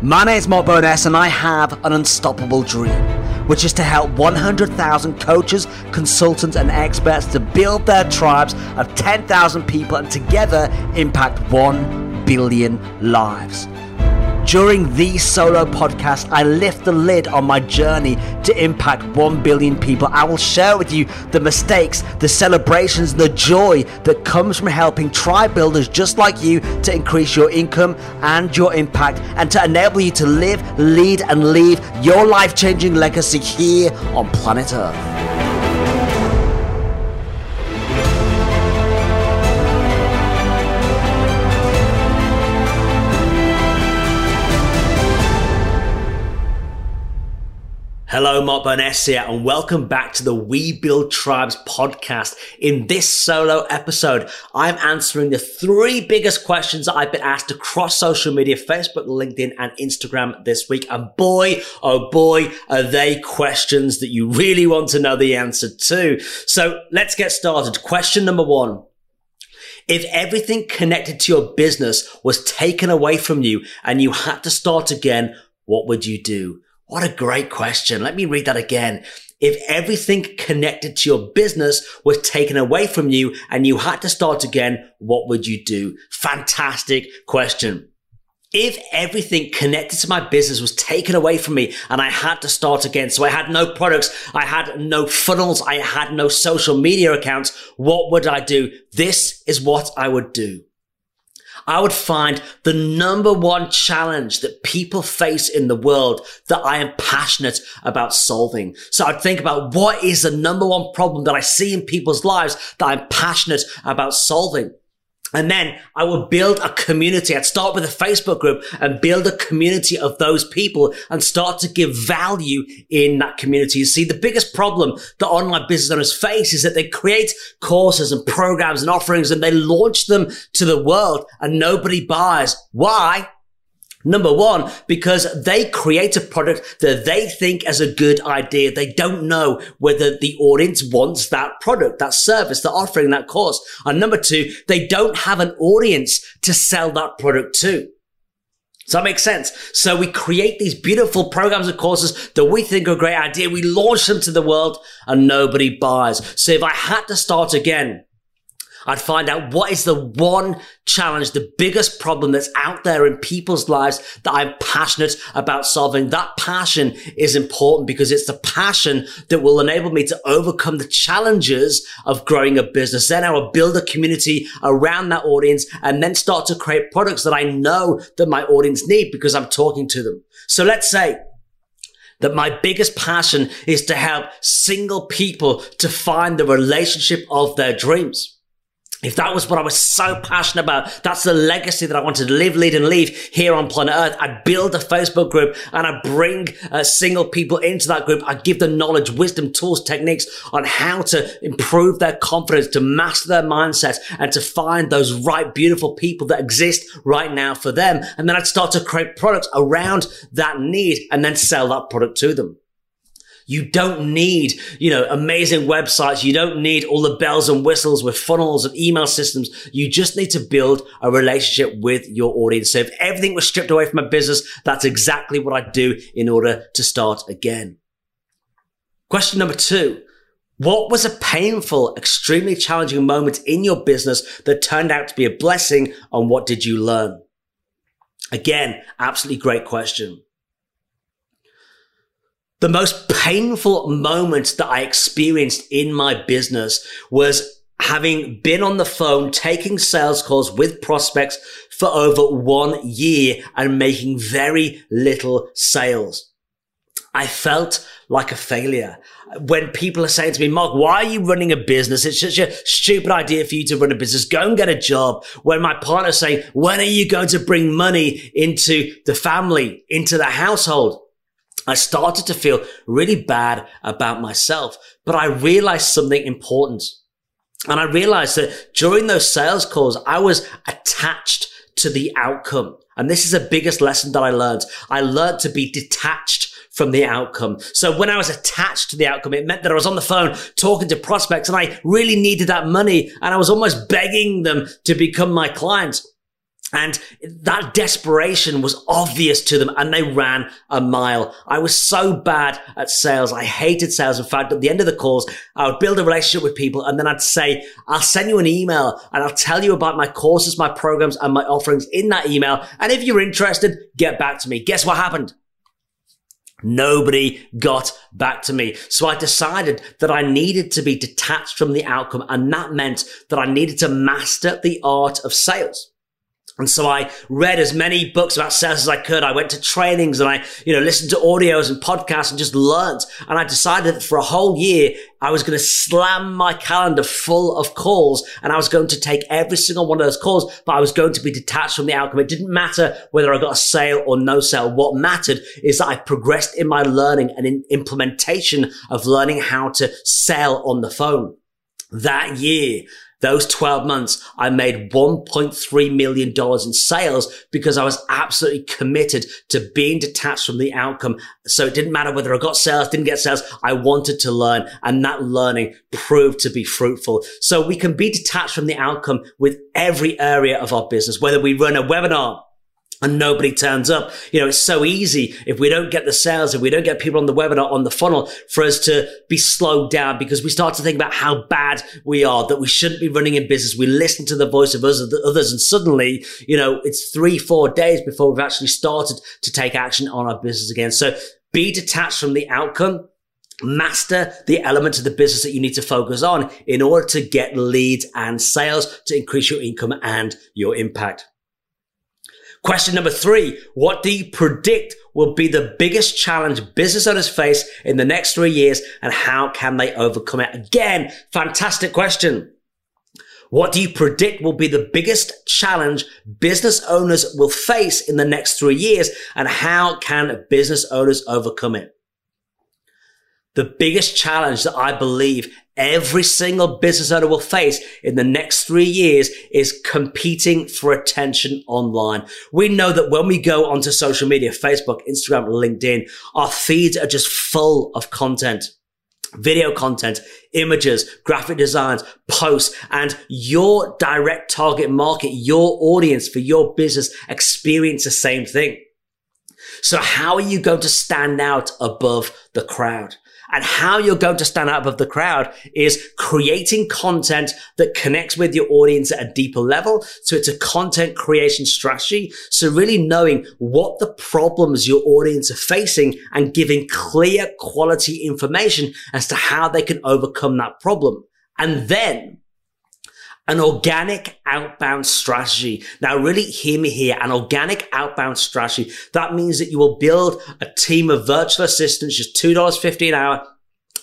My name is Mark Bowness and I have an unstoppable dream, which is to help 100,000 coaches, consultants, and experts to build their tribes of 10,000 people and together impact 1 billion lives. During these solo podcasts, I lift the lid on my journey to impact 1 billion people. I will share with you the mistakes, the celebrations, the joy that comes from helping tribe builders just like you to increase your income and your impact and to enable you to live, lead, and leave your life changing legacy here on planet Earth. Hello, Mark Bowness here, and welcome back to the We Build Tribes podcast. In this solo episode, I'm answering the three biggest questions that I've been asked across social media, Facebook, LinkedIn, and Instagram this week. And boy, oh boy, are they questions that you really want to know the answer to. So let's get started. Question number one. If everything connected to your business was taken away from you and you had to start again, what would you do? What a great question. Let me read that again. If everything connected to your business was taken away from you and you had to start again, what would you do? Fantastic question. If everything connected to my business was taken away from me and I had to start again, so I had no products, I had no funnels, I had no social media accounts, what would I do? This is what I would do. I would find the number one challenge that people face in the world that I am passionate about solving. So I'd think about what is the number one problem that I see in people's lives that I'm passionate about solving. And then I would build a community. I'd start with a Facebook group and build a community of those people and start to give value in that community. You see, the biggest problem that online business owners face is that they create courses and programs and offerings and they launch them to the world and nobody buys. Why? Number one, because they create a product that they think as a good idea. They don't know whether the audience wants that product, that service, that offering, that course. And number two, they don't have an audience to sell that product to. Does that make sense? So we create these beautiful programs and courses that we think are a great idea. We launch them to the world and nobody buys. So if I had to start again, I'd find out what is the one challenge, the biggest problem that's out there in people's lives that I'm passionate about solving. That passion is important because it's the passion that will enable me to overcome the challenges of growing a business. Then I will build a community around that audience and then start to create products that I know that my audience need because I'm talking to them. So let's say that my biggest passion is to help single people to find the relationship of their dreams if that was what I was so passionate about, that's the legacy that I wanted to live, lead, and leave here on planet Earth. I'd build a Facebook group and I'd bring uh, single people into that group. I'd give them knowledge, wisdom, tools, techniques on how to improve their confidence, to master their mindset, and to find those right, beautiful people that exist right now for them. And then I'd start to create products around that need and then sell that product to them. You don't need, you know, amazing websites. You don't need all the bells and whistles with funnels and email systems. You just need to build a relationship with your audience. So if everything was stripped away from my business, that's exactly what I'd do in order to start again. Question number two. What was a painful, extremely challenging moment in your business that turned out to be a blessing and what did you learn? Again, absolutely great question. The most painful moment that I experienced in my business was having been on the phone taking sales calls with prospects for over one year and making very little sales. I felt like a failure. When people are saying to me, Mark, why are you running a business? It's such a stupid idea for you to run a business. Go and get a job. When my partner's saying, when are you going to bring money into the family, into the household? I started to feel really bad about myself, but I realized something important. And I realized that during those sales calls, I was attached to the outcome. And this is the biggest lesson that I learned. I learned to be detached from the outcome. So when I was attached to the outcome, it meant that I was on the phone talking to prospects and I really needed that money and I was almost begging them to become my clients. And that desperation was obvious to them and they ran a mile. I was so bad at sales. I hated sales. In fact, at the end of the calls, I would build a relationship with people and then I'd say, I'll send you an email and I'll tell you about my courses, my programs and my offerings in that email. And if you're interested, get back to me. Guess what happened? Nobody got back to me. So I decided that I needed to be detached from the outcome. And that meant that I needed to master the art of sales. And so I read as many books about sales as I could. I went to trainings and I, you know, listened to audios and podcasts and just learned. And I decided that for a whole year, I was going to slam my calendar full of calls and I was going to take every single one of those calls, but I was going to be detached from the outcome. It didn't matter whether I got a sale or no sale. What mattered is that I progressed in my learning and in implementation of learning how to sell on the phone. That year, those 12 months, I made $1.3 million in sales because I was absolutely committed to being detached from the outcome. So it didn't matter whether I got sales, didn't get sales. I wanted to learn and that learning proved to be fruitful. So we can be detached from the outcome with every area of our business, whether we run a webinar, and nobody turns up. You know, it's so easy if we don't get the sales, if we don't get people on the webinar, on the funnel for us to be slowed down because we start to think about how bad we are, that we shouldn't be running in business. We listen to the voice of us, others and suddenly, you know, it's three, four days before we've actually started to take action on our business again. So be detached from the outcome. Master the elements of the business that you need to focus on in order to get leads and sales to increase your income and your impact. Question number three. What do you predict will be the biggest challenge business owners face in the next three years and how can they overcome it? Again, fantastic question. What do you predict will be the biggest challenge business owners will face in the next three years and how can business owners overcome it? The biggest challenge that I believe every single business owner will face in the next three years is competing for attention online. We know that when we go onto social media, Facebook, Instagram, LinkedIn, our feeds are just full of content. Video content, images, graphic designs, posts, and your direct target market, your audience for your business experience the same thing. So how are you going to stand out above the crowd? And how you're going to stand out above the crowd is creating content that connects with your audience at a deeper level. So it's a content creation strategy. So really knowing what the problems your audience are facing and giving clear quality information as to how they can overcome that problem. And then an organic outbound strategy. Now really hear me here. An organic outbound strategy. That means that you will build a team of virtual assistants, just $2.50 an hour.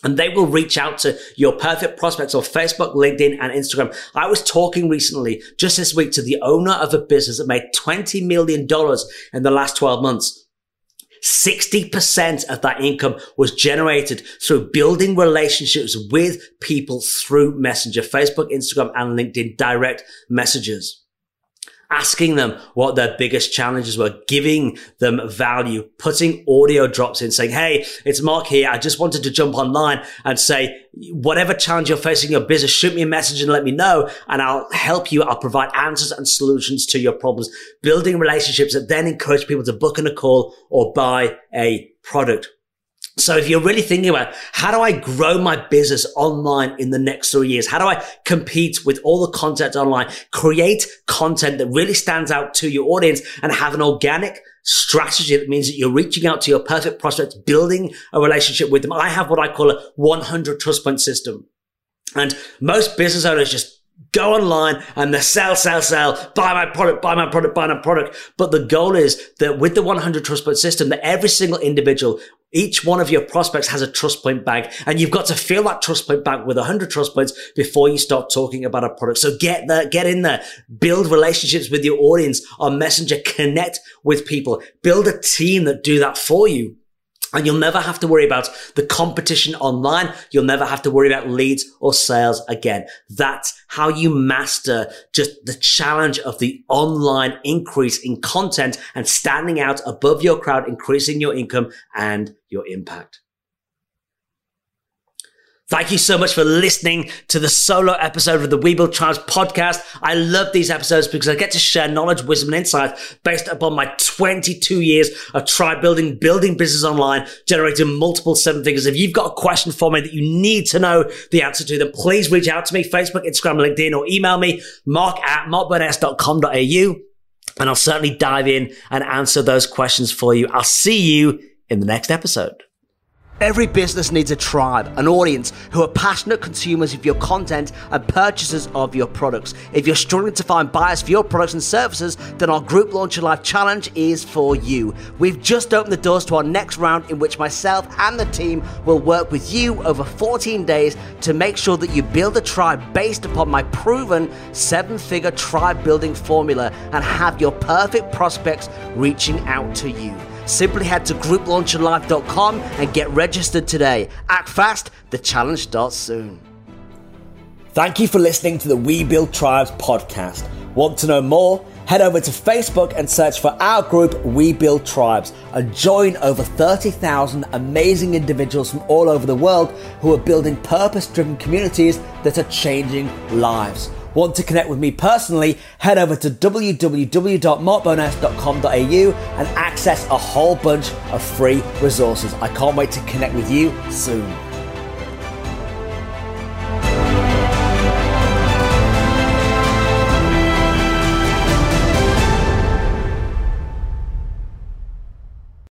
And they will reach out to your perfect prospects on Facebook, LinkedIn, and Instagram. I was talking recently, just this week, to the owner of a business that made $20 million in the last 12 months. 60% of that income was generated through building relationships with people through Messenger, Facebook, Instagram, and LinkedIn direct messages asking them what their biggest challenges were, giving them value, putting audio drops in saying, Hey, it's Mark here. I just wanted to jump online and say, whatever challenge you're facing in your business, shoot me a message and let me know and I'll help you. I'll provide answers and solutions to your problems, building relationships that then encourage people to book in a call or buy a product. So if you're really thinking about how do I grow my business online in the next three years? How do I compete with all the content online? Create content that really stands out to your audience and have an organic strategy that means that you're reaching out to your perfect prospects, building a relationship with them. I have what I call a 100 trust point system. And most business owners just go online and they sell, sell, sell, buy my product, buy my product, buy my product. But the goal is that with the 100 trust point system, that every single individual, each one of your prospects has a trust point bank and you've got to fill that trust point bank with 100 trust points before you start talking about a product. So get there, get in there, build relationships with your audience on Messenger, connect with people, build a team that do that for you. And you'll never have to worry about the competition online. You'll never have to worry about leads or sales again. That's how you master just the challenge of the online increase in content and standing out above your crowd, increasing your income and your impact. Thank you so much for listening to the solo episode of the We Build Tribes podcast. I love these episodes because I get to share knowledge, wisdom, and insights based upon my 22 years of tribe building, building business online, generating multiple seven figures. If you've got a question for me that you need to know the answer to, then please reach out to me, Facebook, Instagram, LinkedIn, or email me, mark at markbowness.com.au. And I'll certainly dive in and answer those questions for you. I'll see you in the next episode. Every business needs a tribe, an audience who are passionate consumers of your content and purchasers of your products. If you're struggling to find buyers for your products and services, then our Group Launcher Live Challenge is for you. We've just opened the doors to our next round in which myself and the team will work with you over 14 days to make sure that you build a tribe based upon my proven seven figure tribe building formula and have your perfect prospects reaching out to you. Simply head to grouplauncherlive.com and get registered today. Act fast, the challenge starts soon. Thank you for listening to the We Build Tribes podcast. Want to know more? Head over to Facebook and search for our group, We Build Tribes, and join over 30,000 amazing individuals from all over the world who are building purpose driven communities that are changing lives. Want to connect with me personally? Head over to www.markbowness.com.au and access a whole bunch of free resources. I can't wait to connect with you soon.